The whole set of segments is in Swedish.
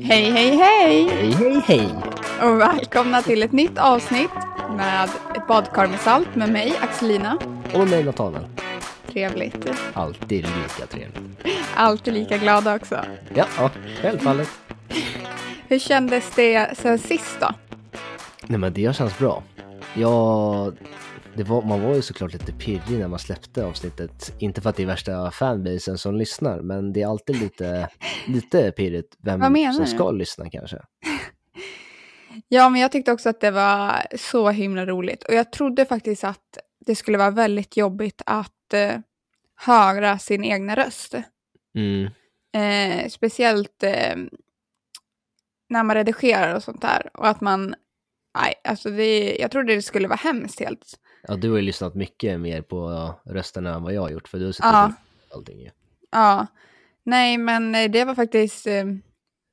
Hej, hej, hej! Hej, hej, hej! Och välkomna till ett nytt avsnitt med ett badkar med salt med mig, Axelina. Och mig Nathanael. Trevligt. Alltid lika trevligt. Alltid lika glada också. Ja, ja självfallet. Hur kändes det sen sist då? Nej men det känns bra. Ja, det var, man var ju såklart lite pirrig när man släppte avsnittet. Inte för att det är värsta fanbasen som lyssnar, men det är alltid lite, lite pirrigt vem som ska lyssna kanske. Ja, men jag tyckte också att det var så himla roligt. Och jag trodde faktiskt att det skulle vara väldigt jobbigt att eh, höra sin egna röst. Mm. Eh, speciellt eh, när man redigerar och sånt där. Och att man, nej, alltså det, jag trodde det skulle vara hemskt helt. Ja, du har ju lyssnat mycket mer på rösterna än vad jag har gjort, för du har suttit Ja. och allting ju. Ja, nej men eh, det var faktiskt, eh,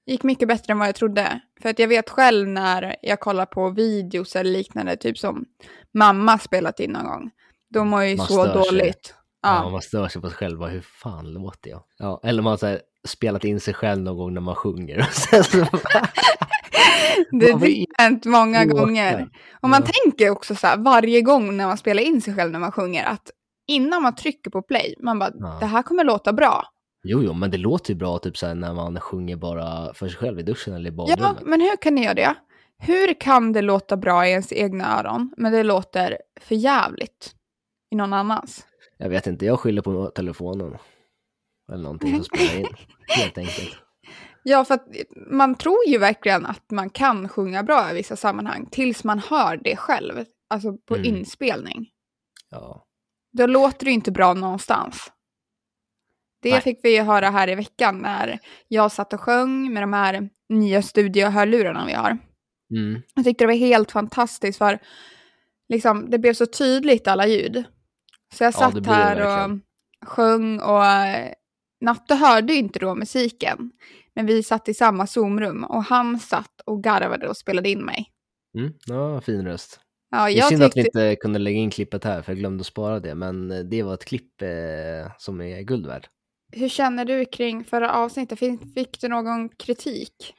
gick mycket bättre än vad jag trodde. För att jag vet själv när jag kollar på videos eller liknande, typ som mamma spelat in någon gång. De mår ju Man så sig. dåligt. Ja. Ja, man stör sig på sig själv, bara, hur fan låter jag? Ja, eller man har så spelat in sig själv någon gång när man sjunger. Det har hänt många gånger. Och man Ja. tänker också så här varje gång när man spelar in sig själv när man sjunger att innan man trycker på play, man bara, Ja. det här kommer låta bra. Jo, jo, men det låter ju bra typ så när man sjunger bara för sig själv i duschen eller i Ja, badrummet. men hur kan ni göra det? Hur kan det låta bra i ens egna öron, men det låter för jävligt i någon annans? Jag vet inte, jag skyller på telefonen. Eller någonting som spelar in, helt enkelt. Ja, för att man tror ju verkligen att man kan sjunga bra i vissa sammanhang tills man hör det själv, alltså på Mm. inspelning. Ja. Då låter det ju inte bra någonstans. Det Nej. fick vi ju höra här i veckan när jag satt och sjöng med de här nya studiohörlurarna vi har. Mm. Jag tyckte det var helt fantastiskt för liksom, det blev så tydligt alla ljud. Så jag Ja, satt det här och verkligen. sjöng och Natte hörde ju inte då musiken. Men vi satt i samma Zoom-rum och han satt och garvade och spelade in mig. Mm. Ja, fin röst. Ja, Det är jag synd att vi tyckte, inte kunde lägga in klippet här, för jag glömde att spara det. Men eh, det var ett klipp eh, som är guld värd. hur känner du kring förra avsnittet? Fick, fick du någon kritik?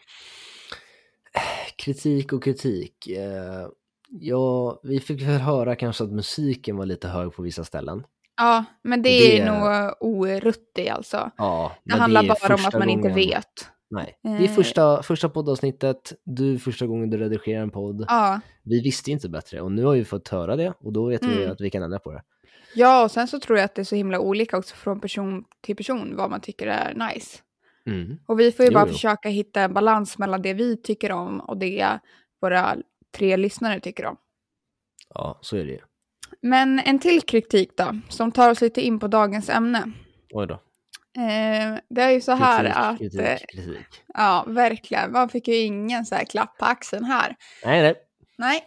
Kritik och kritik. Eh, ja, vi fick väl höra kanske att musiken var lite hög på vissa ställen. Ja, men det, Det- är nog oruttig alltså. Ja, Det handlar är bara om att man inte gången- vet. Nej, det är Eh. första, första poddavsnittet, du första gången du redigerar en podd. Ja. Vi visste inte bättre och nu har vi fått höra det och då vet vi Mm. att vi kan ändra på det. ja, och sen så tror jag att det är så himla olika också från person till person vad man tycker är nice. Mm. Och vi får ju Jo, bara jo. försöka hitta en balans mellan det vi tycker om och det våra tre lyssnare tycker om. Ja, så är det ju. Men en till kritik då, som tar oss lite in på dagens ämne. Oj då. Eh, det är ju så här Kritik, att, kritik, eh, kritik. ja verkligen, man fick ju ingen så här klapp på axeln här. Nej, nej. Nej,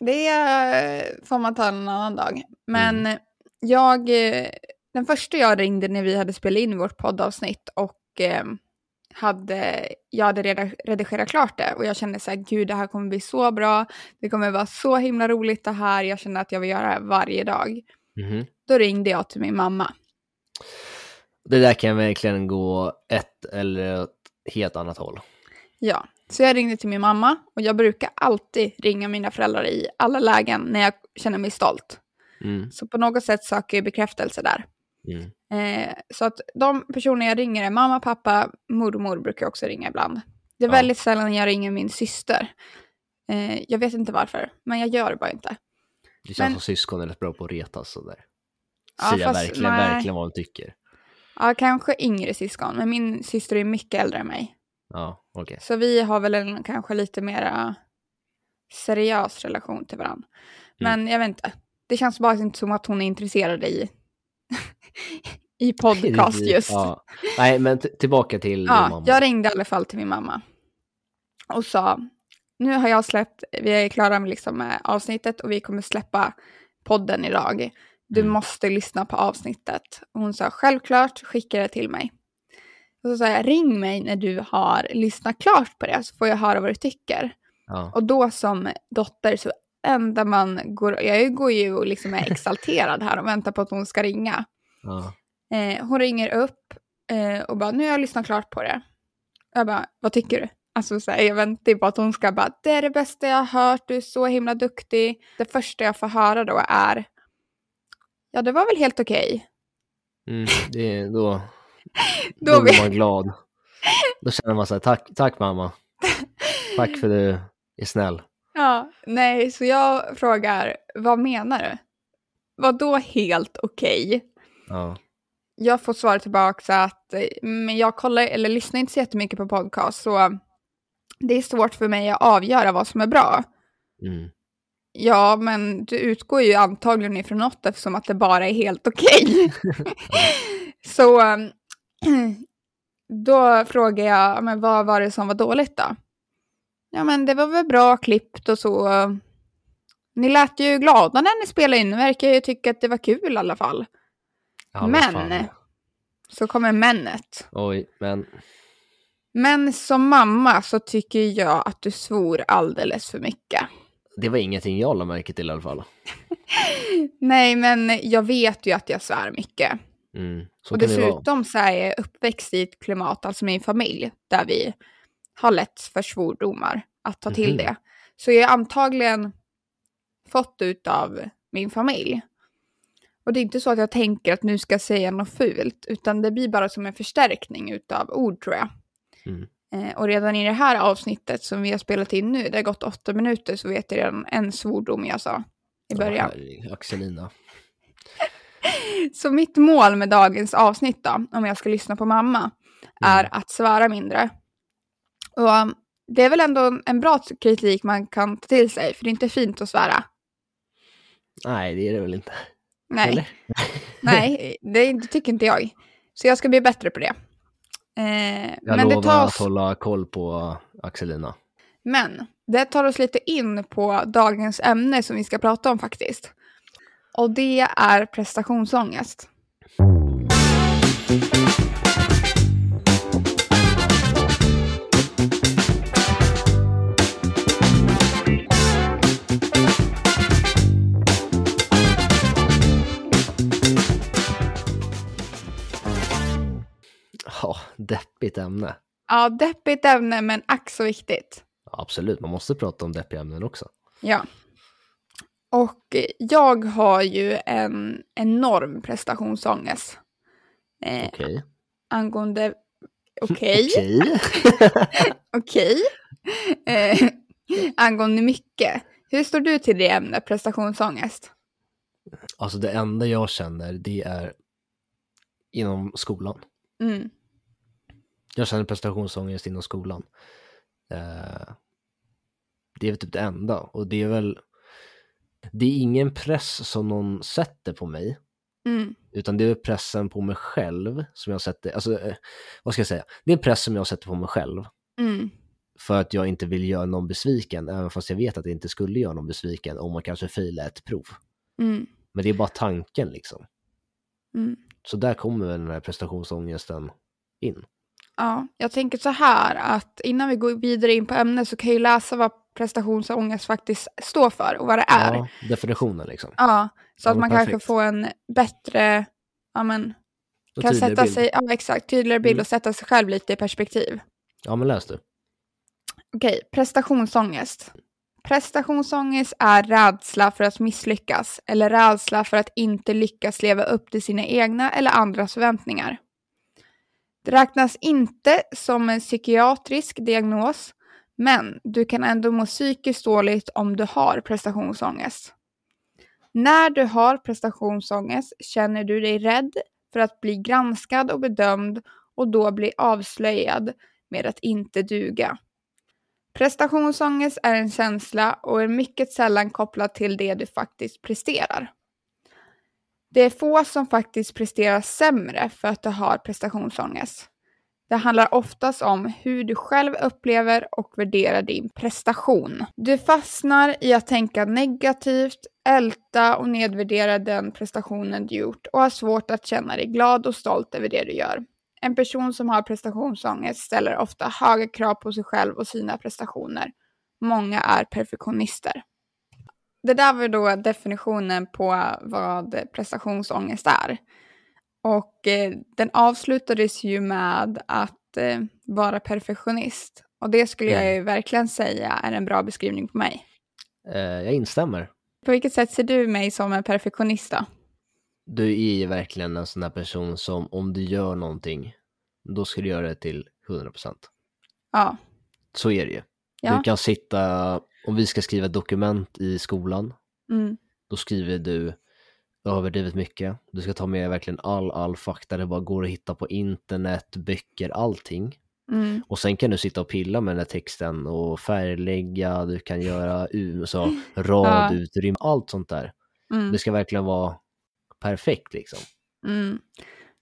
det eh, får man ta en annan dag. Men Mm. jag, eh, den första jag ringde när vi hade spelat in vårt poddavsnitt och eh, hade, jag hade redigerat klart det och jag kände så här, gud det här kommer bli så bra, det kommer vara så himla roligt det här, jag känner att jag vill göra det här varje dag. Mhm. Då ringde jag till min mamma. Det där kan verkligen gå ett eller ett helt annat håll. Ja, så jag ringde till min mamma och jag brukar alltid ringa mina föräldrar i alla lägen när jag känner mig stolt. Mm. Så på något sätt söker jag bekräftelse där. Mm. Eh, så att de personer jag ringer är mamma, pappa, mormor brukar jag också ringa ibland. Det är Ja. väldigt sällan jag ringer min syster. Eh, jag vet inte varför, men jag gör det bara inte. Det känns Men- som syskon är rätt bra på att retas sådär. Ja, Säga fast verkligen, nej. verkligen vad de tycker. Ja, kanske yngre syskon, men min syster är mycket äldre än mig. Ja, okej. Så vi har väl en kanske lite mer seriös relation till varandra. Mm. Men jag vet inte. Det känns bara inte som att hon är intresserad i, i podcast just. Ja. Nej, men tillbaka till din Ja, mamma. jag ringde i alla fall till min mamma och sa nu har jag släppt, vi är klara med, liksom med avsnittet och vi kommer släppa podden idag. Du Mm. måste lyssna på avsnittet. Och hon sa självklart, skicka det till mig. Och så sa jag ring mig när du har lyssnat klart på det så får jag höra vad du tycker. Ja. Och då som dotter så enda man går, jag går ju och liksom är exalterad här och väntar på att hon ska ringa. Ja. Eh, hon ringer upp eh, och bara, nu har jag lyssnat klart på det. Jag bara, vad tycker du? Alltså så här, jag väntar ju på att hon ska bara, det är det bästa jag har hört, du är så himla duktig. Det första jag får höra då är, ja det var väl helt okej. Mm, det, är- då, Då då blir man glad. Då känner man så här, tack, tack mamma. Tack för du är snäll. Ja, nej, så jag frågar, vad menar du? Vad då helt okej? Ja. Jag får svar tillbaka att eh, men jag kollar, eller lyssnar inte så jättemycket på podcast, så det är svårt för mig att avgöra vad som är bra. Mm. Ja, men du utgår ju antagligen ifrån något eftersom att det bara är helt okej. så um, då frågar jag, "Ja, men vad var det som var dåligt då? Ja, men det var väl bra klippt och så. Ni lät ju glada när ni spelade in, verkar ju tycka att det var kul i alla fall. Vad men, fan. så kommer männet. Oj, men Men som mamma så tycker jag att du svor alldeles för mycket. det var ingenting jag la märke till i alla fall. Nej, men jag vet ju att jag svär mycket. Mm. Och dessutom så är jag uppväxt i ett klimat, alltså min familj, där vi har lätt för svordomar att ta till Mhm. det. Så jag har antagligen fått ut av min familj. Och det är inte så att jag tänker att nu ska jag säga något fult, utan det blir bara som en förstärkning utav ord tror jag. Mm. Eh, och redan i det här avsnittet som vi har spelat in nu, det har gått åtta minuter, så vet jag redan en svordom jag sa i början. Ja, Axelina. Så mitt mål med dagens avsnitt då, om jag ska lyssna på mamma, är Mm. att svära mindre. Och um, det är väl ändå en bra kritik man kan ta till sig, för det är inte fint att svära. Nej, det är det väl inte. Nej, Eller? nej det, det tycker inte jag. Så jag ska bli bättre på det. Eh, Jag men, det lovar tar att oss, hålla koll på Axelina. men det tar oss lite in på dagens ämne som vi ska prata om faktiskt. Och det är prestationsångest. Ja, deppigt ämne. Ja, deppigt ämne men ack så viktigt. Ja, absolut, man måste prata om deppiga ämnen också. Ja. Och jag har ju en enorm prestationsångest. Eh, Okej. angående... Okej, Okej. okej. Eh, angående mycket. Hur står du till det ämnet, prestationsångest? Alltså det enda jag känner det är inom skolan. Mm. Jag känner prestationsångest inom skolan. Eh, det är väl typ det enda och det är väl det är ingen press som någon sätter på mig Mm. utan det är pressen på mig själv som jag sätter, alltså eh, vad ska jag säga, det är en press som jag sätter på mig själv Mm. för att jag inte vill göra någon besviken även fast jag vet att jag inte skulle göra någon besviken om man kanske failar ett prov. Mm. Men det är bara tanken liksom. Mm. Så där kommer väl den här prestationsångesten in. Ja, jag tänker så här att innan vi går vidare in på ämnet så kan jag ju läsa vad prestationsångest faktiskt står för och vad det är. Ja, definitionen liksom. Ja, så Ja, att man kanske perfekt. får en bättre, ja men, Och kan sätta bild. sig, ja exakt, tydligare bild Mm. och sätta sig själv lite i perspektiv. Ja, men läs du. Okej, prestationsångest. Prestationsångest är rädsla för att misslyckas eller rädsla för att inte lyckas leva upp till sina egna eller andras förväntningar. Det räknas inte som en psykiatrisk diagnos, men du kan ändå må psykiskt dåligt om du har prestationsångest. När du har prestationsångest känner du dig rädd för att bli granskad och bedömd och då bli avslöjad med att inte duga. Prestationsångest är en känsla och är mycket sällan kopplad till det du faktiskt presterar. Det är få som faktiskt presterar sämre för att du har prestationsångest. Det handlar oftast om hur du själv upplever och värderar din prestation. Du fastnar i att tänka negativt, älta och nedvärdera den prestationen du gjort och har svårt att känna dig glad och stolt över det du gör. En person som har prestationsångest ställer ofta höga krav på sig själv och sina prestationer. Många är perfektionister. Det där var då definitionen på vad prestationsångest är. Och eh, den avslutades ju med att eh, vara perfektionist. Och det skulle jag Mm. ju verkligen säga är en bra beskrivning på mig. Eh, jag instämmer. På vilket sätt ser du mig som en perfektionist då? Du är ju verkligen en sån där person som om du gör någonting, då ska du göra det till 100%. Ja. Så är det ju. Ja. Du kan sitta, om vi ska skriva dokument i skolan, Mm. då skriver du överdrivet mycket. Du ska ta med verkligen all, all fakta, det bara går att hitta på internet, böcker, allting. Mm. Och sen kan du sitta och pilla med den här texten och färglägga, du kan göra så, radutrymme, allt sånt där. Mm. Det ska verkligen vara perfekt liksom. Mm.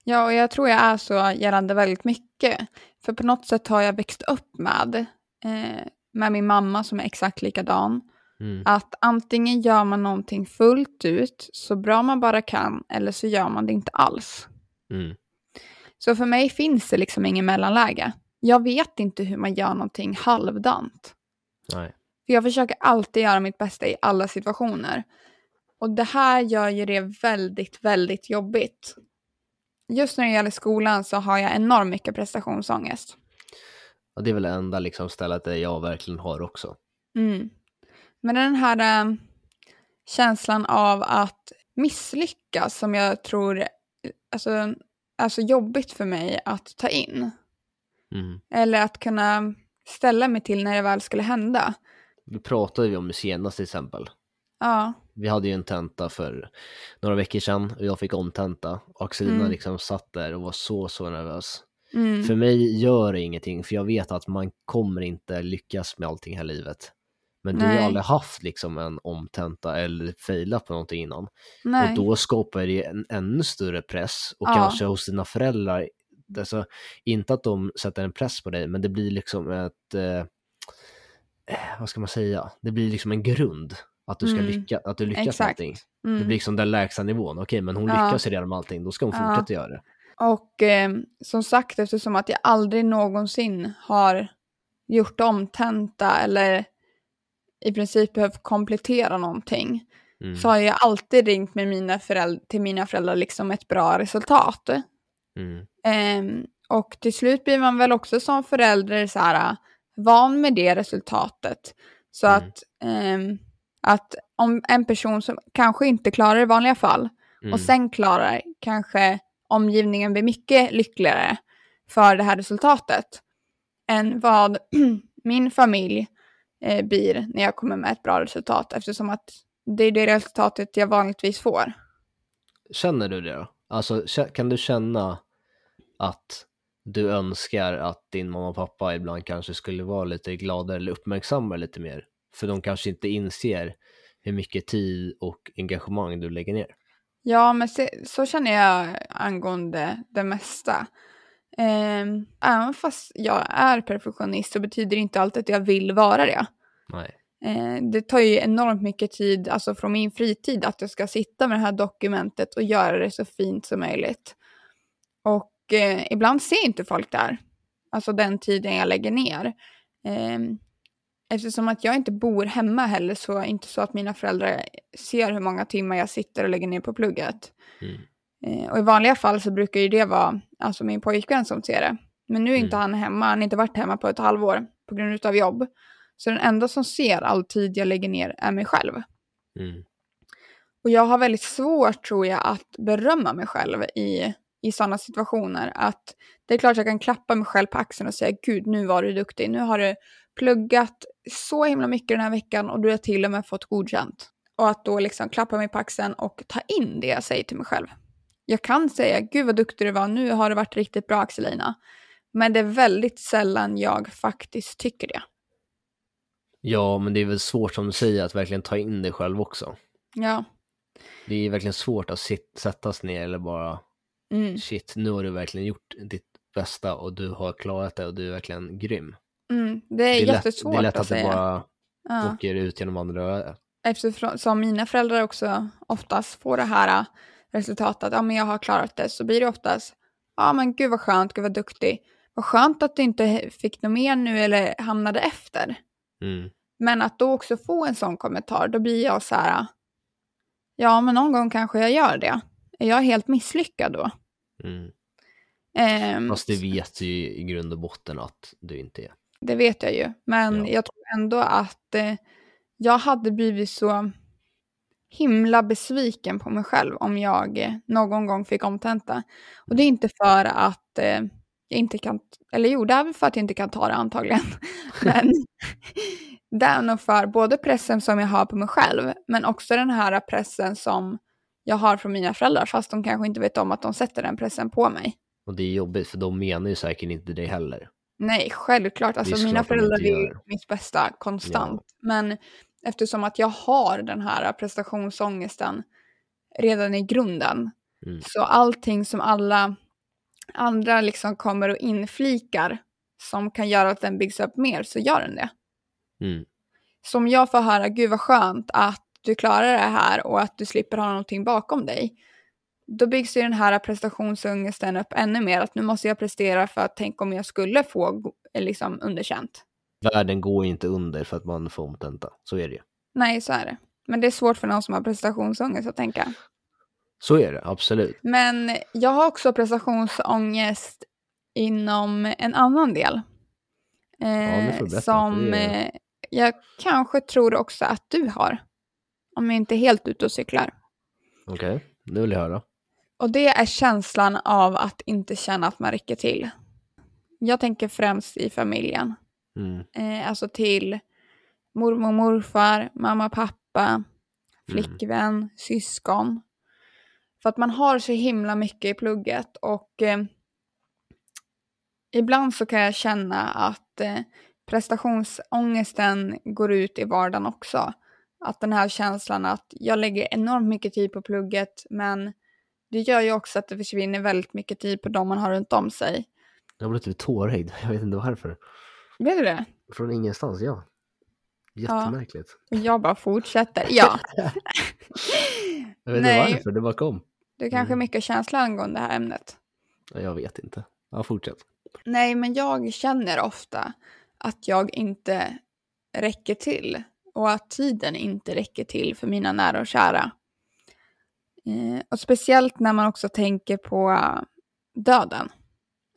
Ja, och jag tror jag är så gällande väldigt mycket. För på något sätt har jag växt upp med, eh, med min mamma som är exakt likadan. Mm. Att antingen gör man någonting fullt ut, så bra man bara kan, eller så gör man det inte alls. Mm. Så för mig finns det liksom ingen mellanläge. Jag vet inte hur man gör någonting halvdant. Nej. För jag försöker alltid göra mitt bästa i alla situationer. Och det här gör ju det väldigt, väldigt jobbigt. Just när det gäller skolan så har jag enormt mycket prestationsångest. Och det är väl det enda liksom stället där jag verkligen har också. Mm. Men den här eh, känslan av att misslyckas som jag tror eh, alltså, är så jobbigt för mig att ta in. Mm. Eller att kunna ställa mig till när det väl skulle hända. Det pratade vi om senast till exempel. Ja, Vi hade ju en tenta för några veckor sedan och jag fick omtenta. Och Axelina Mm. liksom satt där och var så, så nervös. Mm. För mig gör det ingenting, för jag vet att man kommer inte lyckas med allting här i livet. Men du har Nej. aldrig haft liksom en omtenta eller failat på någonting innan. nej. Och då skapar det en ännu större press och Ja. kanske hos dina föräldrar. Alltså, inte att de sätter en press på dig, men det blir liksom ett, eh, vad ska man säga, det blir liksom en grund att du ska Mm. lycka, att du lyckas med Exakt. allting. Mm. Det blir liksom den lägsta nivån, okej men hon Ja. lyckas redan med allting, då ska hon Ja. fortsätta göra det. Och eh, som sagt, eftersom att jag aldrig någonsin har gjort om tenta eller i princip behövt komplettera någonting Mm. så har jag alltid ringt med mina föräldrar, till mina föräldrar liksom ett bra resultat. Mm. Ehm, och till slut blir man väl också som förälder så här, van med det resultatet. Så Mm. att, ehm, att om en person som kanske inte klarar det i vanliga fall Mm. och sen klarar kanske omgivningen blir mycket lyckligare för det här resultatet än vad min familj eh, blir när jag kommer med ett bra resultat eftersom att det är det resultatet jag vanligtvis får. Känner du det då? Alltså kan du känna att du önskar att din mamma och pappa ibland kanske skulle vara lite gladare eller uppmärksamma lite mer? För de kanske inte inser hur mycket tid och engagemang du lägger ner. Ja, men se, så känner jag angående det mesta. Um, även fast jag är perfektionist så betyder det inte alltid att jag vill vara det. Nej. Eh, det tar ju enormt mycket tid, alltså från min fritid, att jag ska sitta med det här dokumentet och göra det så fint som möjligt. Och eh, ibland ser inte folk där, alltså den tiden jag lägger ner. Eh, eftersom att jag inte bor hemma heller så är det inte så att mina föräldrar ser hur många timmar jag sitter och lägger ner på plugget. Mm. Eh, och i vanliga fall så brukar ju det vara alltså min pojkvän som ser det. Men nu är inte Mm. han hemma, han har inte varit hemma på ett halvår på grund av jobb. Så den enda som ser all tid jag lägger ner är mig själv. Mm. Och jag har väldigt svårt tror jag att berömma mig själv i, i sådana situationer. Att det är klart jag kan klappa mig själv på axeln och säga gud nu var du duktig, nu har du pluggat så himla mycket den här veckan och du har till och med fått godkänt. Och att då liksom klappa mig på axeln och ta in det jag säger till mig själv. Jag kan säga gud vad duktig du var, nu har det varit riktigt bra Axelina. Men det är väldigt sällan jag faktiskt tycker det. Ja, men det är väl svårt som du säger att verkligen ta in det själv också. Ja. Det är verkligen svårt att sit- sättas ner eller bara Mm. shit, nu har du verkligen gjort ditt bästa och du har klarat det och du är verkligen grym. Mm. Det är, Det är lätt, jättesvårt det är lätt att att det säga. bara Ja. åker ut genom andra örat. Eftersom mina föräldrar också oftast får det här äh, resultatet, att ja, men jag har klarat det, så blir det oftast, ja men gud vad skönt, gud vad duktig. Vad skönt att du inte fick något mer nu eller hamnade efter. Mm. Men att då också få en sån kommentar, då blir jag så här, ja men någon gång kanske jag gör det. Är jag helt misslyckad då? Mm. Ehm, Fast det vet ju i grund och botten att du inte är. Det vet jag ju. Men Ja. jag tror ändå att eh, jag hade blivit så himla besviken på mig själv om jag eh, någon gång fick omtenta. Och det är inte för att eh, jag inte kan, eller jo, det är väl för att jag inte kan ta det antagligen. men det är nog för både pressen som jag har på mig själv, men också den här pressen som jag har från mina föräldrar, fast de kanske inte vet om att de sätter den pressen på mig. Och det är jobbigt för de menar ju säkert inte det heller. Nej, självklart. Alltså mina föräldrar vill mitt bästa konstant. Men eftersom att jag har den här prestationsångesten redan i grunden. Mm. Så allting som alla andra liksom kommer och inflikar som kan göra att den byggs upp mer så gör den det. Mm. Som jag får höra, gud vad skönt att du klarar det här och att du slipper ha någonting bakom dig. Då byggs ju den här prestationsångesten upp ännu mer, att nu måste jag prestera för att tänk om jag skulle få liksom underkänt. Världen går inte under för att man får omtenta. Så är det ju. Nej, så är det. Men det är svårt för någon som har prestationsångest att tänka. Så är det, absolut. Men jag har också prestationsångest inom en annan del. Eh, berätta, som eh, jag kanske tror också att du har. Om jag inte är helt ute och cyklar. Okej, nu vill jag höra. Och det är känslan av att inte känna att man räcker till. Jag tänker främst i familjen. Mm. Eh, alltså till mormor, morfar, mamma, pappa, flickvän, syskon. För att man har så himla mycket i plugget och eh, ibland så kan jag känna att eh, prestationsångesten går ut i vardagen också. Att den här känslan att jag lägger enormt mycket tid på plugget men det gör ju också att det försvinner väldigt mycket tid på de man har runt om sig. Jag blev typ tårögd, jag vet inte varför. Vet du det? Från ingenstans, ja. Jättemärkligt. Och jag bara fortsätter. Ja, Jag vet Nej. inte varför, det bara kom. det är kanske är Mm. mycket känsla angående det här ämnet. Ja, Jag vet inte. Ja, fortsätt. Nej, men jag känner ofta att jag inte räcker till och att tiden inte räcker till för mina nära och kära. Eh, och speciellt när man också tänker på döden.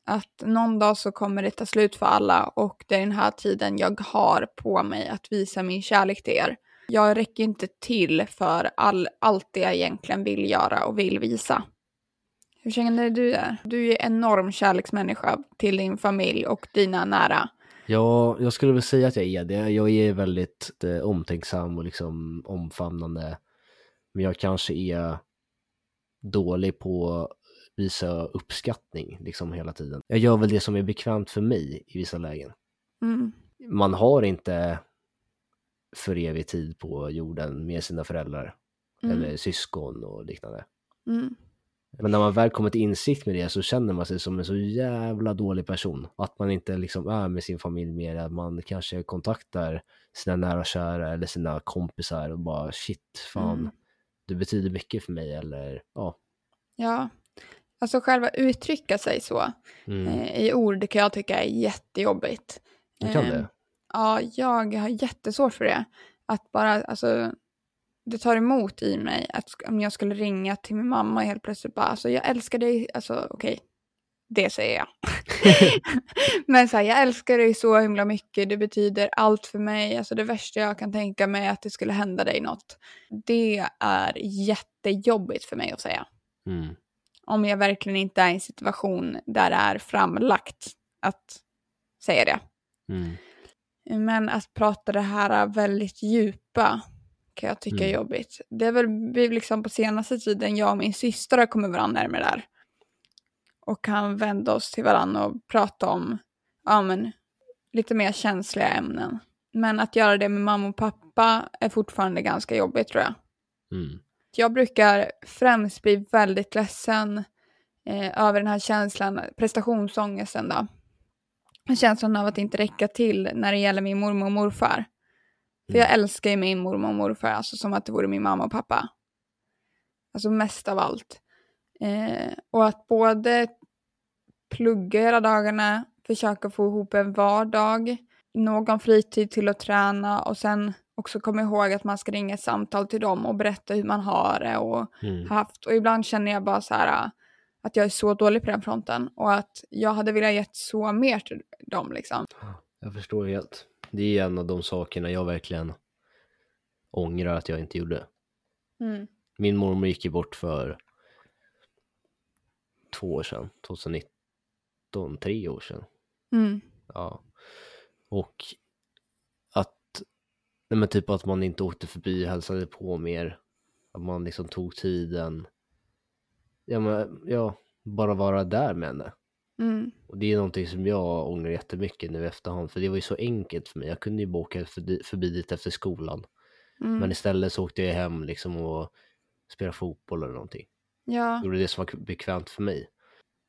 Att någon dag så kommer det ta slut för alla och det är den här tiden jag har på mig att visa min kärlek till er. Jag räcker inte till för all, allt det jag egentligen vill göra och vill visa. Hur känner du där? Du är en enorm kärleksmänniska till din familj och dina nära. Ja, jag skulle väl säga att jag är det. Jag är väldigt eh, omtänksam och liksom omfamnande. Men jag kanske är dålig på att visa uppskattning liksom hela tiden. Jag gör väl det som är bekvämt för mig i vissa lägen. Mm. Man har inte för evig tid på jorden med sina föräldrar Mm. eller syskon och liknande. Mm. Men när man väl kommer till insikt med det så känner man sig som en så jävla dålig person. Att man inte liksom är med sin familj mer, att man kanske kontaktar sina nära och kära eller sina kompisar och bara shit, fan, Du betyder mycket för mig eller ja. Ja, alltså själva uttrycka sig så Mm. eh, i ord det kan jag tycka är jättejobbigt. Du kan Eh, det? Ja, jag har jättesvårt för det. Att bara, alltså, det tar emot i mig att om jag skulle ringa till min mamma helt plötsligt bara, alltså jag älskar dig, alltså okej, det säger jag. Men så här, jag älskar dig så himla mycket, det betyder allt för mig, alltså det värsta jag kan tänka mig är att det skulle hända dig något. Det är jättejobbigt för mig att säga. Mm. Om jag verkligen inte är i en situation där det är framlagt att säga det. Mm. Men att prata det här väldigt djupa kan jag tycka är Mm. jobbigt. Det är väl liksom på senaste tiden, jag och min syster har kommit varandra närmare där. Och kan vända oss till varandra och prata om ja, men, lite mer känsliga ämnen. Men att göra det med mamma och pappa är fortfarande ganska jobbigt tror jag. Mm. Jag brukar främst bli väldigt ledsen eh, över den här känslan, prestationsångesten då. Känslan av att inte räcka till när det gäller min mormor och morfar. För jag Mm. älskar ju min mormor och morfar, alltså som att det vore min mamma och pappa. Alltså mest av allt. Eh, och att både plugga hela dagarna, försöka få ihop en vardag, någon fritid till att träna och sen också komma ihåg att man ska ringa ett samtal till dem och berätta hur man har det och Mm. haft. Och ibland känner jag bara så här äh, att jag är så dålig på den fronten och att jag hade velat gett så mer till dem liksom. Jag förstår helt. Det är en av de sakerna jag verkligen ångrar att jag inte gjorde. Mm. Min mormor gick ju bort för två år sedan, 2019, tre år sedan. Mm. Ja. Och att, nej men typ att man inte åkte förbi och hälsade på mer. Att man liksom tog tiden. Ja men, ja, bara vara där med henne. Mm. Och det är någonting som jag ångrar jättemycket nu i efterhand. För det var ju så enkelt för mig. Jag kunde ju bara åka förbi, förbi dit efter skolan. Mm. Men istället så åkte jag hem liksom och spelade fotboll eller någonting. Ja, gjorde det som var bekvämt för mig.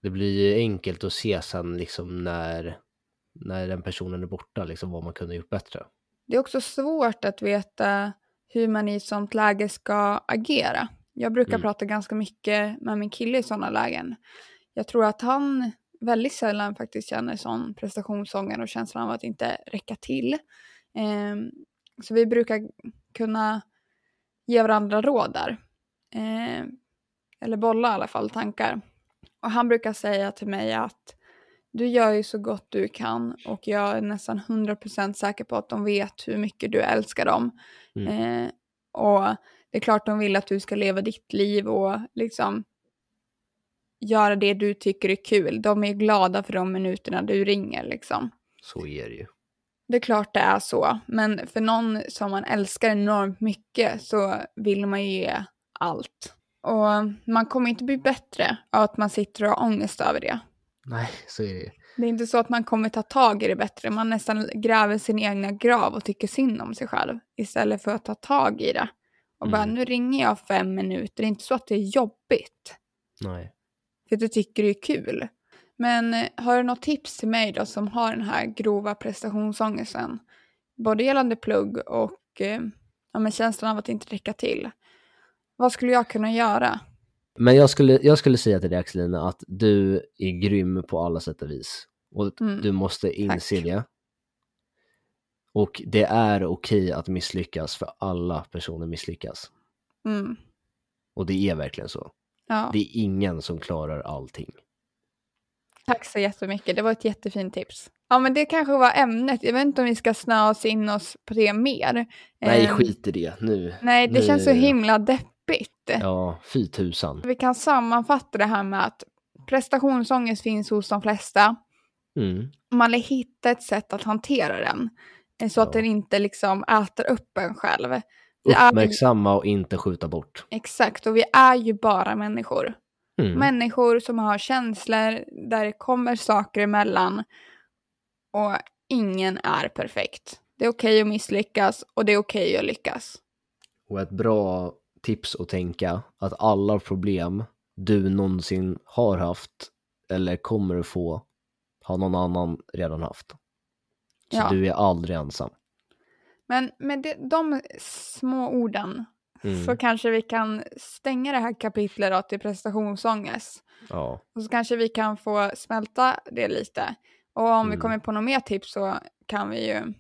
Det blir ju enkelt att se sen liksom när, när den personen är borta, liksom vad man kunde gjort bättre. det är också svårt att veta hur man i ett sånt läge ska agera. Jag brukar Mm. prata ganska mycket med min kille i sådana lägen. Jag tror att han väldigt sällan faktiskt känner sån prestationsångest och känslan av att inte räcka till. Ehm, så vi brukar kunna ge varandra råd där. Ehm, eller bolla i alla fall tankar. Och han brukar säga till mig att du gör ju så gott du kan och jag är nästan 100% säker på att de vet hur mycket du älskar dem. Mm. Eh, och det är klart de vill att du ska leva ditt liv och liksom göra det du tycker är kul. De är glada för de minuterna du ringer liksom. Så är det ju. Det är klart det är så, men för någon som man älskar enormt mycket så vill man ju ge allt. Och man kommer inte bli bättre av att man sitter och har ångest över det. Nej, så är det. Det är inte så att man kommer ta tag i det bättre, man nästan gräver sin egna grav och tycker synd om sig själv istället för att ta tag i det. Och bara, Mm. nu ringer jag fem minuter, det är inte så att det är jobbigt, Nej. för du tycker det är kul. Men eh, har du något tips till mig då som har den här grova prestationsångesten? Både gällande plugg och eh, ja, men känslan av att inte räcka till. Vad skulle jag kunna göra? Men jag skulle, jag skulle säga till dig Axelina att du är grym på alla sätt och vis. Och Mm, du måste inse tack. det. Och det är okej att misslyckas för alla personer misslyckas. Mm, Och det är verkligen så. ja. Det är ingen som klarar allting. Tack så jättemycket, det var ett jättefint tips. Ja men det kanske var ämnet, jag vet inte om vi ska snöa oss in oss på det mer. Nej, Ehm, skit i det nu. Nej, det nu- känns så himla deppigt. Ja, fy tusan. Vi kan sammanfatta det här med att prestationsångest finns hos de flesta. Mm. Man vill hitta ett sätt att hantera den. eh, Så att Ja. den inte liksom äter upp en själv. Vi är, Uppmärksamma och inte skjuta bort. exakt, och vi är ju bara människor. Mm. Människor som har känslor där det kommer saker emellan. Och ingen är perfekt. Det är okej att misslyckas och det är okej att lyckas. Och ett bra tips att tänka att alla problem du någonsin har haft eller kommer att få har någon annan redan haft. Så Ja. du är aldrig ensam. Men med det, de små orden Mm. så kanske vi kan stänga det här kapitlet då till prestationsångest. Ja. Och så kanske vi kan få smälta det lite. Och om vi Mm. kommer på något mer tips så kan vi ju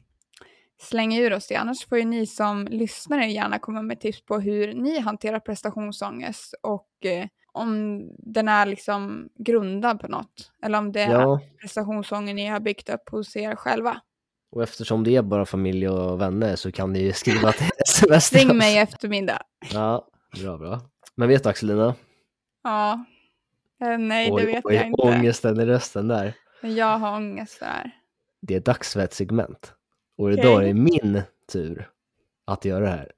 slänga ur oss det. Annars får ju ni som lyssnare gärna komma med tips på hur ni hanterar prestationsångest och eh, om den är liksom grundad på något. Eller om det är ja, prestationsångest ni har byggt upp hos er själva. och eftersom det är bara familj och vänner så kan ni ju skriva till sms. Ring mig i eftermiddag. Ja, bra, bra. Men vet du Axelina? Ja. Eh, Nej, det vet oj, jag inte. ångesten i rösten där. Jag har ångest där. Det är dags för ett segment. Och idag är det min tur att göra det här.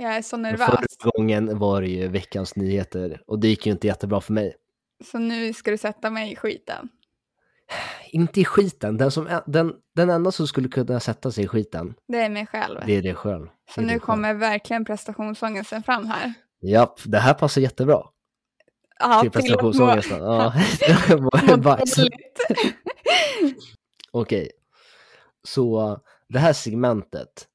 Jag är så nervös. Förra gången var det ju veckans nyheter och det gick ju inte jättebra för mig. Så nu ska du sätta mig i skiten. Inte i skiten, den, som, den, den enda som skulle kunna sätta sig i skiten, Det är mig själv. det är det själv. så Det nu själv. kommer verkligen prestationsångesten fram här. Japp, det här passar jättebra Ja, till må- prestationsångesten. Ja, det var. Okej, så det här segmentet,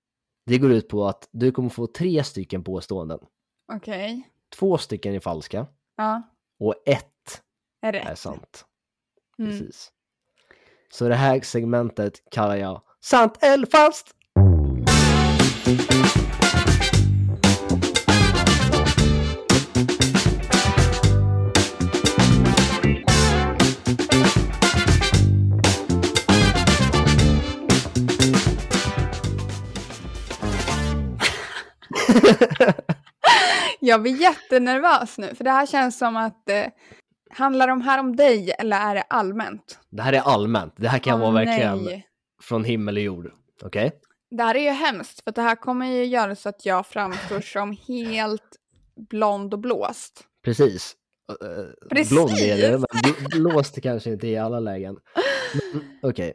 det går ut på att du kommer få tre stycken påståenden. Okej, Två stycken är falska ja, och ett är är rätt. sant. Mm. Precis. Så det här segmentet kallar jag Sant eller falskt. Jag blir jättenervös nu, för det här känns som att eh, handlar de här om dig eller är det allmänt? Det här är allmänt. Det här kan Åh, vara verkligen nej. från himmel och jord. Okej? Det här är ju hemskt, för det här kommer ju göra så att jag framstår som helt blond och blåst. Precis. Precis. Blond är det, men bl- blåst kanske inte i alla lägen. Men, Okej,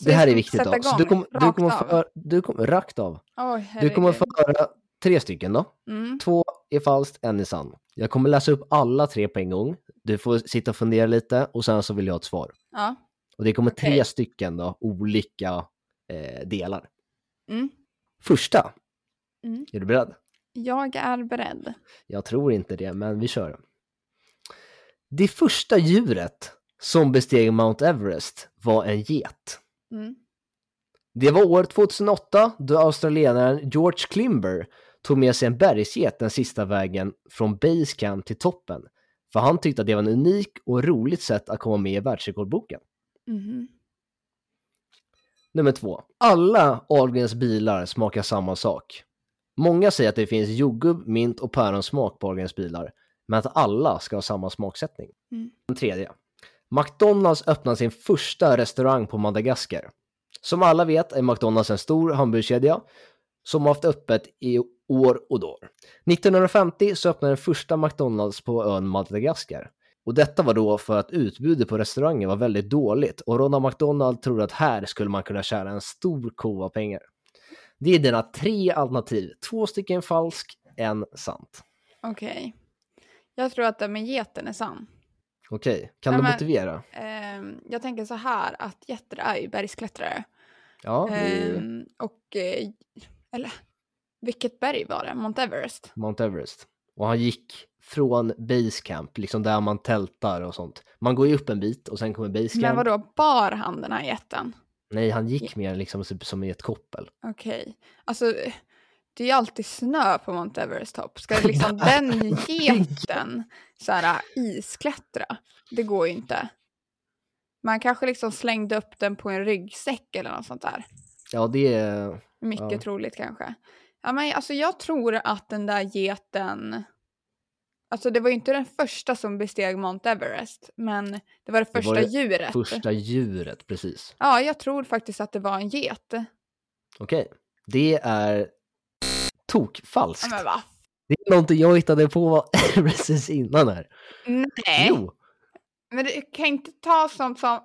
Så det här är viktigt sätta då. Så igång du kommer, du kommer få, du kommer, rakt av. Oj, Du kommer få höra tre stycken då. Mm. Två är falskt, en är sann. Jag kommer läsa upp alla tre på en gång. Du får sitta och fundera lite och sen så vill jag ha ett svar. Ja. Och det kommer tre Okej. stycken då, olika eh, delar. Mm. Första, Mm. är du beredd? Jag är beredd. Jag tror inte det, men vi kör. Det första djuret som besteg Mount Everest var en get. Mm. Det var år 2008 då australienaren George Klimber tog med sig en bergsget den sista vägen från Base Camp till toppen. För han tyckte att det var en unik och roligt sätt att komma med i världsrekordboken. Mhm. Nummer två. Alla Ahlgrens bilar smakar samma sak. Många säger att det finns jordgubb, mint och päronsmak på Ahlgrens bilar, men att alla ska ha samma smaksättning. Mm. Den tredje. McDonalds öppnar sin första restaurang på Madagaskar. Som alla vet är McDonalds en stor hamburgerkedja som har haft öppet i år och dag. 1950 så öppnade den första McDonalds på ön Madagaskar. Och detta var då för att utbudet på restauranger var väldigt dåligt och Ronald McDonald trodde att här skulle man kunna tjäna en stor ko av pengar. Det är dina tre alternativ, två stycken falsk, en sant. Okej. Jag tror att det med geten är sann. Okej, kan Nej, du men- motivera? Ehm, jag tänker så här att getter är ju bergsklättrare. Ja, det är ju Ehm, och, eh, eller, vilket berg var det? Mount Everest? Mount Everest. Och han gick från Base Camp, liksom där man tältar och sånt. Man går ju upp en bit och sen kommer Base Men vadå, bar han den här jätten? Nej, han gick mer liksom som- som i ett koppel. Okej. Alltså, det är ju alltid snö på Mount Everest topp. Ska liksom den geten så här isklättra? Det går ju inte. Man kanske liksom slängde upp den på en ryggsäck eller något sånt där. Ja, det är... Mycket Ja. troligt kanske. Ja, men alltså jag tror att den där geten... Alltså det var ju inte den första som besteg Mount Everest, men det var det Det var första det djuret. Första djuret, precis. Ja, jag tror faktiskt att det var en get. Okej. Det är tokfalskt. Ja, men va? Det är någonting jag hittade på precis innan här. Nej, Jo, men det kan inte ta sånt som...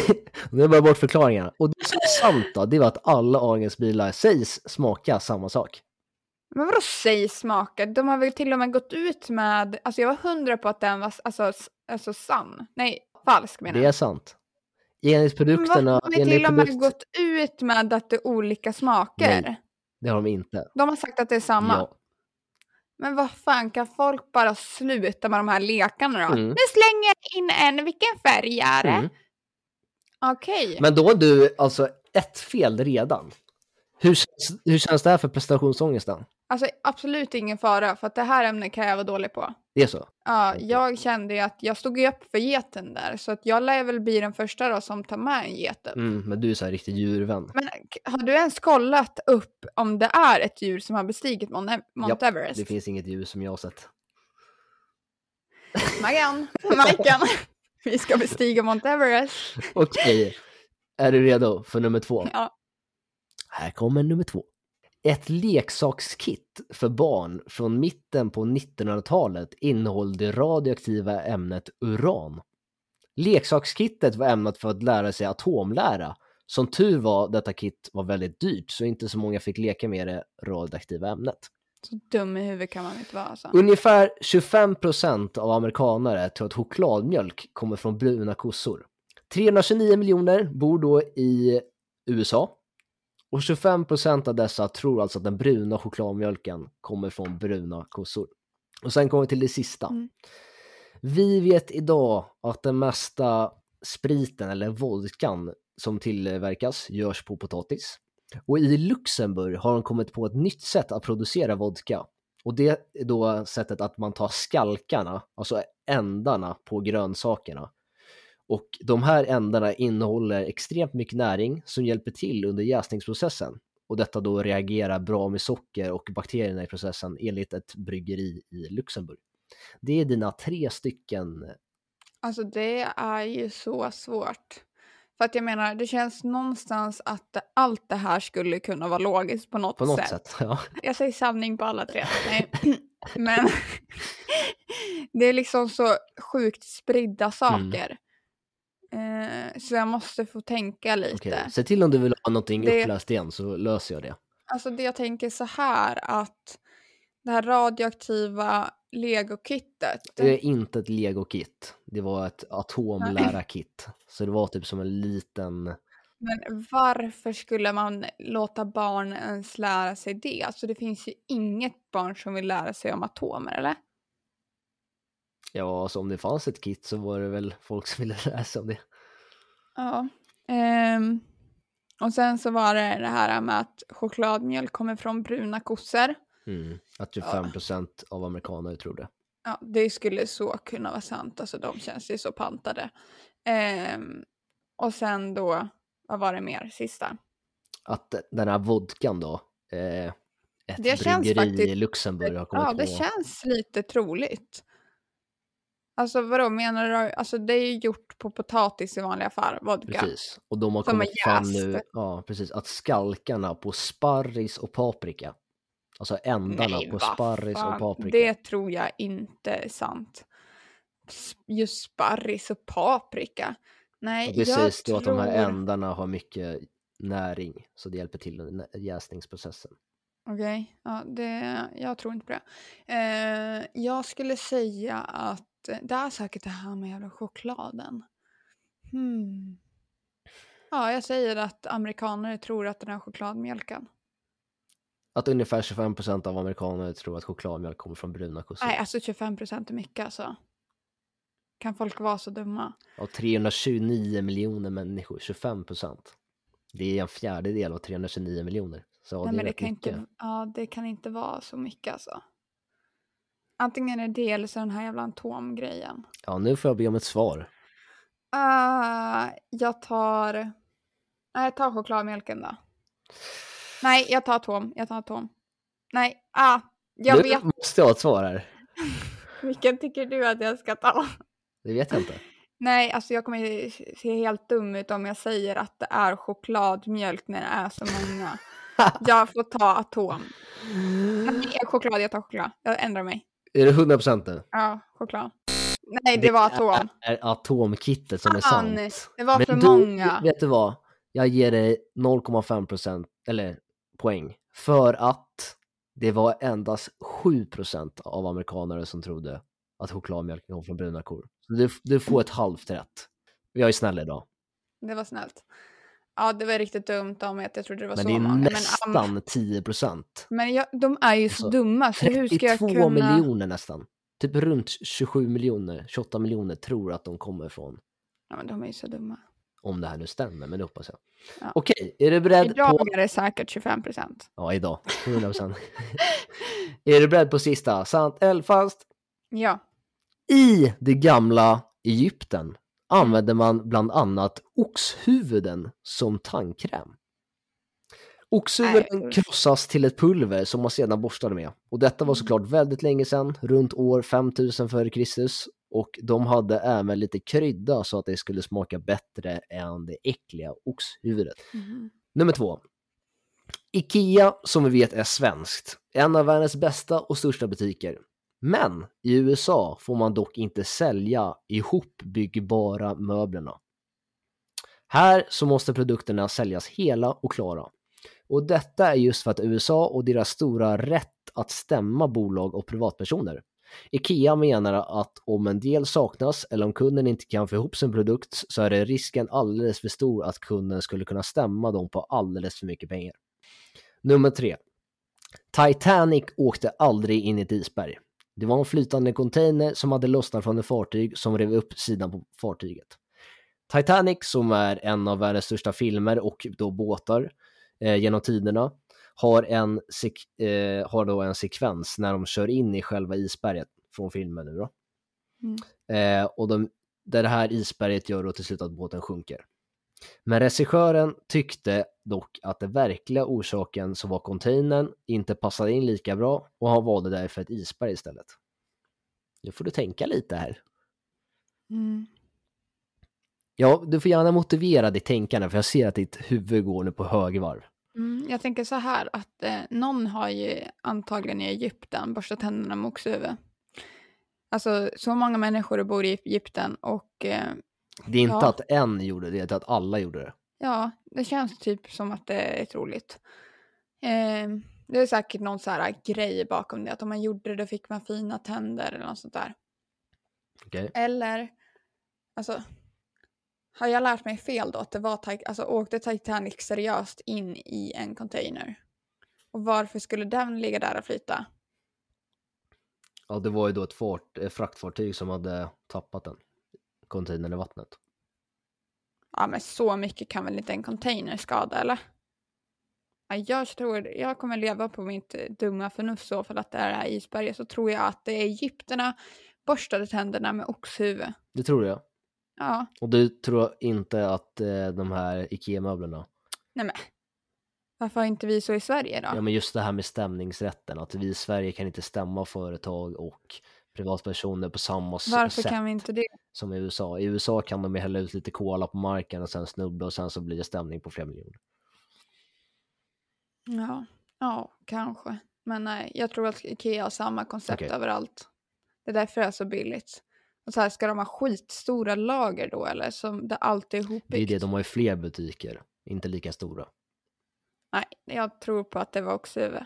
nu är bara bort förklaringarna. Och det sant då, det var att alla Ahlgrens bilar sägs smaka samma sak. Men vadå säg smakar? De har väl till och med gått ut med... Alltså jag var hundra på att den var alltså, alltså sann. Nej, falsk menar Det jag. är sant. Enligt Men produkterna, De har till och med produkt... gått ut med att det är olika smaker. Nej. Det har de inte. De har sagt att det är samma. Ja. Men vad fan, kan folk bara sluta med de här lekarna då? Mm. Nu slänger jag in en, vilken färg är det? Mm. Okej. Men då du alltså ett fel redan. Hur, känns- hur känns det här för prestationsångesten? Alltså absolut ingen fara, för att det här ämnet kan jag vara dålig på. Det är så? Ja, jag kände ju att jag stod ju upp för geten där, så att jag lär väl bli den första då som tar med en get upp. Mm, men du är så här riktig djurvän. Men har du ens kollat upp om det är ett djur som har bestigit Mount, Mount Japp, Everest? Det finns inget djur som jag har sett. Maggan, Majkan, vi ska bestiga Mount Everest. Okej, är du redo för nummer två? Ja. Här kommer nummer två. Ett leksakskit för barn från mitten på 1900-talet innehåller det radioaktiva ämnet uran. Leksakskittet var ämnat för att lära sig atomlära. Som tur var detta kit var väldigt dyrt så inte så många fick leka med det radioaktiva ämnet. Så dum i huvudet kan man inte vara alltså. Ungefär 25% av amerikanare tror att chokladmjölk kommer från bruna kossor. 329 miljoner bor då i USA och 25% av dessa tror alltså att den bruna chokladmjölken kommer från bruna kossor. Och sen kommer vi till det sista. Mm. Vi vet idag att den mesta spriten eller vodkan som tillverkas görs på potatis. Och i Luxemburg har de kommit på ett nytt sätt att producera vodka. Och det är då sättet att man tar skalkarna, alltså ändarna på grönsakerna. Och de här ändarna innehåller extremt mycket näring som hjälper till under jäsningsprocessen. och detta då reagerar bra med socker och bakterierna i processen enligt ett bryggeri i Luxemburg. Det är dina tre stycken. Alltså det är ju så svårt. För att jag menar, det känns någonstans att allt det här skulle kunna vara logiskt på något, På något sätt. sätt. Ja. Jag säger sanning på alla tre. Nej. Men det är liksom så sjukt spridda saker. Eh, så jag måste få tänka lite. Okej, Se till om du vill ha någonting Det- upplöst igen så löser jag det. Alltså det jag tänker så här att det här radioaktiva legokittet. Det är inte ett legokit. Det var ett atomlära-kit. Så det var typ som en liten... Men varför skulle man låta barn ens lära sig det? Alltså det finns ju inget barn som vill lära sig om atomer, eller? Ja, alltså om det fanns ett kit så var det väl folk som ville läsa om det. Ja. Ehm, och sen så var det det här med att chokladmjölk kommer från bruna kossor. Mm. Att 25% av amerikaner tror det. Ja, det skulle så kunna vara sant. Alltså de känns ju så pantade. Ehm, och sen då, vad var det mer? Sista. Att den här vodkan då, eh, ett Det känns bryggeri i faktiskt- Luxemburg har kommit Ja, på. det känns lite troligt. Alltså vadå, menar du? Alltså det är ju gjort på potatis i vanliga fall, vodka. Precis. Och de har Som kommit fram nu, ja precis, att skalkarna på sparris och paprika, alltså ändarna Nej, på sparris och fan. paprika. Det tror jag inte är sant. Just sparris och paprika. Nej, Och det sägs då jag att de här tror... ändarna har mycket näring, så det hjälper till under jäsningsprocessen. Okej, ja, det, jag tror inte på det. Eh, jag skulle säga att det är säkert det här med jävla chokladen. Hmm. Ja, jag säger att amerikaner tror att den är chokladmjölken. Att ungefär 25% av amerikaner tror att chokladmjölk kommer från bruna kossor. Nej, alltså 25 procent är mycket alltså. Kan folk vara så dumma? Av 329 miljoner människor, 25%. Det är en fjärdedel av 329 miljoner. Så Nej, det men det kan, mycket. inte, ja, det kan inte vara så mycket alltså. Antingen är det eller så den här jävla atomgrejen. Ja, nu får jag be om ett svar. Uh, jag tar... Nej, jag tar chokladmjölken då. Nej, jag tar atom. Jag tar atom. Nej, ah, jag nu vet. måste jag ha ett svar här. Vilken tycker du att jag ska ta? Det vet jag inte. Nej, alltså jag kommer se helt dum ut om jag säger att det är chokladmjölk när det är så många. Jag får ta atom. Nej, choklad, jag tar choklad. Jag ändrar mig. Är det 100% nu? Ja, choklad. Nej, det var atom. är atomkittet som är sant. det var Men för du, många. Vet du vad? Jag ger dig 0,5% eller poäng. För att det var endast 7% av amerikanare som trodde att chokladmjölk kom från bruna kor. Så du, du får ett halvt rätt. Jag är snäll idag. Det var snällt. Ja, det var riktigt dumt av mig att jag trodde det var Men så det är många. Men, am- nästan 10%. men jag, de är ju så Alltså, dumma, så hur ska jag 32 kunna... miljoner nästan. Typ runt 27 miljoner, 28 miljoner tror att de kommer från. Ja, men de är ju så dumma. Om det här nu stämmer, men det hoppas jag. Ja. Okej, är du beredd Idag på... är det säkert 25 procent. Ja, idag. 100%. är du beredd på sista? Sant eller falskt? Ja. I det gamla Egypten använde man bland annat oxhuvuden som tandkräm. Oxhuvuden krossas till ett pulver som man sedan borstade med. Och detta var såklart väldigt länge sedan, runt år 5000 f.Kr. Och de hade även lite krydda så att det skulle smaka bättre än det äckliga oxhuvudet. Mhm. Nummer två. Ikea, som vi vet är svenskt, en av världens bästa och största butiker. Men i USA får man dock inte sälja ihopbyggbara möblerna. Här så måste produkterna säljas hela och klara. Och detta är just för att USA och deras stora rätt att stämma bolag och privatpersoner. Ikea menar att om en del saknas eller om kunden inte kan få ihop sin produkt så är det risken alldeles för stor att kunden skulle kunna stämma dem på alldeles för mycket pengar. Nummer 3. Titanic åkte aldrig in i ett isberg. Det var en flytande container som hade lossnat från ett fartyg som rev upp sidan på fartyget. Titanic, som är en av världens största filmer och då båtar eh, genom tiderna, har, en eh, har då en sekvens när de kör in i själva isberget från filmen nu då. Mm. Eh, och de, där det här isberget gör då till slut att båten sjunker. Men regissören tyckte dock att den verkliga orsaken som var containern inte passade in lika bra och han valde därför ett isberg istället. Nu får du tänka lite här. Mm. Ja, du får gärna motivera ditt tänkande för jag ser att ditt huvud går nu på högvarv. Mm, jag tänker så här att eh, någon har ju antagligen i Egypten borstat tänderna med oxhuvud. Alltså så många människor bor i Egypten och eh, Det är inte Ja. att en gjorde det, det är att alla gjorde det. ja, det känns typ som att det är troligt. Eh, det är säkert någon så här grej bakom det, att om man gjorde det då fick man fina tänder eller något sånt där. Okej. Eller, alltså, har jag lärt mig fel då? Att det var, alltså åkte Titanic seriöst in i en container? Och varför skulle den ligga där och flyta? Ja, det var ju då ett fart, ett fraktfartyg som hade tappat den. Containern i vattnet. Ja men så mycket kan väl inte en container skada eller? Ja, jag tror, jag kommer leva på mitt eh, dumma förnuft så för att det är isberget så tror jag att det är egypterna borstade tänderna med oxhuvud. Det tror jag. Ja, Och du tror inte att eh, de här IKEA-möblerna, nej men. Varför har inte vi så i Sverige då? ja men just det här med stämningsrätten, att vi i Sverige kan inte stämma företag och privatpersoner på samma Varför sätt kan vi inte det? som i USA. I USA kan de ju hälla ut lite kola på marken och sen snubbla och sen så blir det stämning på flera miljoner. Ja, ja, kanske. Men nej, jag tror att Ikea har samma koncept Okej. överallt. Det är därför det är så billigt. Och så här, ska de ha skitstora lager då eller? Som det alltid är ihopbyggt? Det är det, de har ju fler butiker, inte lika stora. Nej, jag tror på att det var oxhuvud.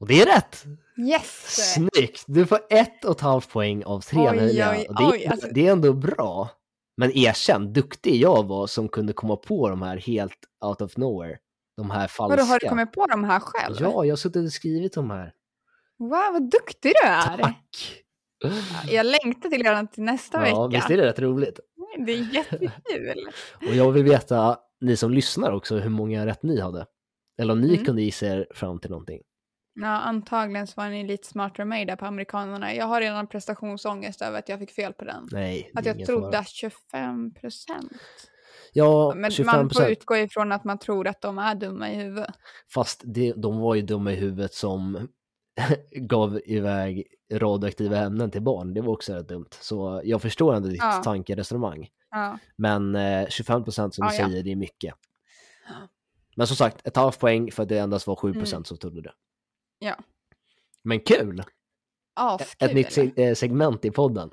Och det är rätt! Yes! Snyggt! Du får ett och ett halvt poäng av tre Oj, möjliga. oj, det, är- oj, alltså- det är ändå bra. Men erkänn, duktig jag var som kunde komma på de här helt out of nowhere. De här falska. Vadå, har du kommit på de här själv? Ja, jag har suttit och skrivit de här. Wow, vad duktig du är! Tack! Jag längtar till redan till nästa Ja, vecka. visst är det rätt roligt? Det är jättekul. Och jag vill veta, ni som lyssnar också, hur många rätt ni hade. Eller om ni Mm. kunde gissa er fram till någonting. Ja, antagligen så var ni lite smartare än mig där på amerikanerna. Jag har redan prestationsångest över att jag fick fel på den. Nej, Att jag trodde att 25 procent. Ja, Men 25 man får utgå ifrån att man tror att de är dumma i huvudet. Fast det, de var ju dumma i huvudet som gav iväg radioaktiva ämnen till barn. Det var också rätt dumt. Så jag förstår ändå ditt Ja. tankeresonemang. Ja. Men eh, 25 procent som du Ja, ja. säger, det är mycket. Ja. Men som sagt, ett halvt poäng för att det endast var 7 procent Mm. som trodde det. Ja. Men kul! Askul. Ett nytt eh, segment i podden.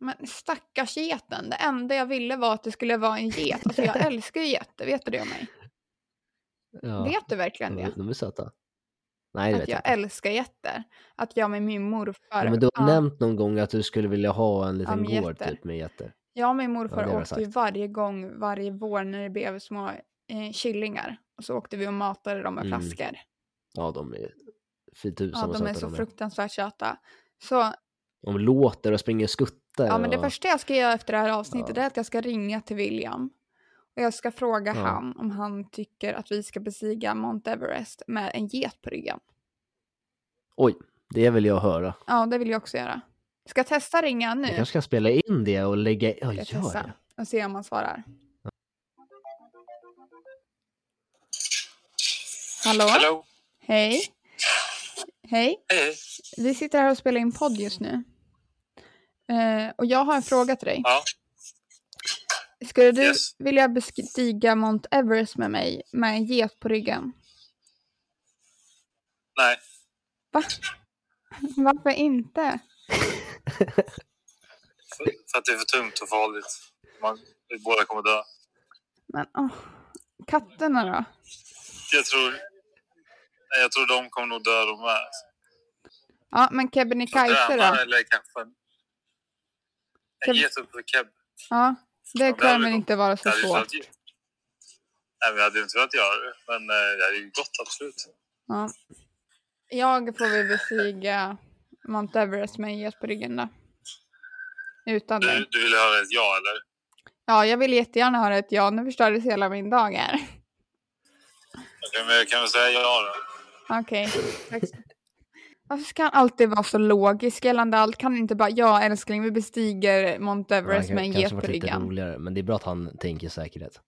Men stackars geten. Det enda jag ville var att det skulle vara en get. Alltså jag älskar ju getter, vet du det om mig? Ja, Vet du verkligen de, det? de är söta. Nej, det Att vet jag jag älskar getter. Att jag med min morfar... Ja, men du har Ja. nämnt någon gång att du skulle vilja ha en liten med gård getter. typ med getter. Jag och min morfar Ja, åkte ju varje gång, varje vår när det blev små eh, killingar. Och så åkte vi och matade dem med Mm. flaskor. Ja, de är fy tusan Ja, de är så de är. fruktansvärt söta. Så De låter och springer skuttar. ja, men det och... första jag ska göra efter det här avsnittet Ja. är att jag ska ringa till William. Och jag ska fråga Ja. han om han tycker att vi ska bestiga Mount Everest med en get på ryggen. Oj, det vill jag höra. Ja, det vill jag också göra. Ska jag testa ringa nu? Jag kanske ska spela in det och lägga... Ja, gör testa det. och se om han svarar. Hallå? Hallå? Hej. Hej. Hej. Vi sitter här och spelar in podd just nu. Eh, och jag har en fråga till dig. Ja. Skulle du Yes. vilja bestiga Mount Everest med mig med en get på ryggen? Nej. Va? Varför inte? För, för att det är för tungt och farligt. Man, vi båda kommer dö. Men åh, katterna då? Jag tror... Jag tror de kommer nog dö de med. Ja, men Kebnekaise då? eller. Keb- En get upp för keb. Ja, det kan hade väl inte vara så hade svårt. Nej, vi hade ju inte velat göra det. Men eh, det hade ju gått absolut. Ja. Jag får väl bestiga Mount Everest med en get på ryggen då. Utan Du, dig. du ville höra ett ja, eller? Ja, jag vill jättegärna höra ett ja. Nu förstördes hela min dag här. Okej, men jag kan väl säga ja då. Okej. tack. Varför ska han alltid vara så logisk gällande allt? Kan han inte bara, ja älskling vi bestiger Mount Everest med en get på lite ryggen. roligare, men det är bra att han tänker säkerhet.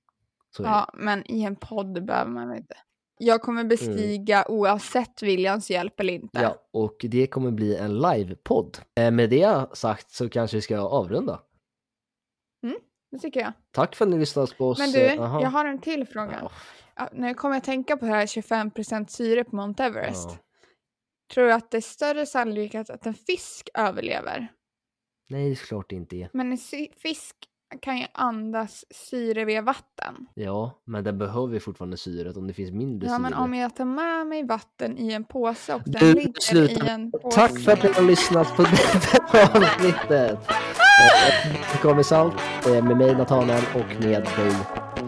Så det. Ja, men i en podd behöver man inte. Jag kommer bestiga oavsett Williams hjälp eller inte. Ja, och det kommer bli en livepodd. Eh, med det sagt så kanske vi ska avrunda. Det tycker jag. Tack för att ni lyssnade på oss. Men du, Eh, aha. jag har en till fråga. Ja, nu kommer jag tänka på det här 25% syre på Mount Everest. ja. Tror du att det är större sannolikhet att en fisk överlever? Nej, såklart det inte. Men en fisk kan ju andas syre via vatten. Ja, men den behöver ju fortfarande syret om det finns mindre Ja, syre. men om jag tar med mig vatten i en påse och den Du, ligger sluta. i en påse. Tack för att ni har lyssnat på detta avsnittet. Det kommer salt eh, med mig Nathanael och med dig.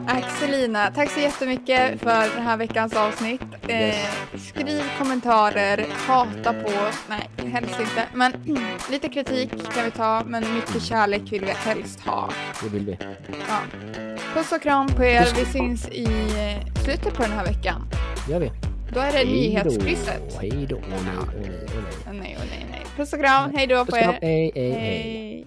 Axelina, tack så jättemycket för den här veckans avsnitt. Eh, skriv kommentarer, hata på oss, nej helst inte. Men lite kritik kan vi ta, men mycket kärlek vill vi helst ha. Det vill vi. Ja. Puss och kram på er, vi syns i eh, slutet på den här veckan. gör vi. Då är det nyhetskrysset. Hej då. Nej, åh nej, nej. Nej. Puss och kram, hej då på er. Hej, hej, hej. Hej.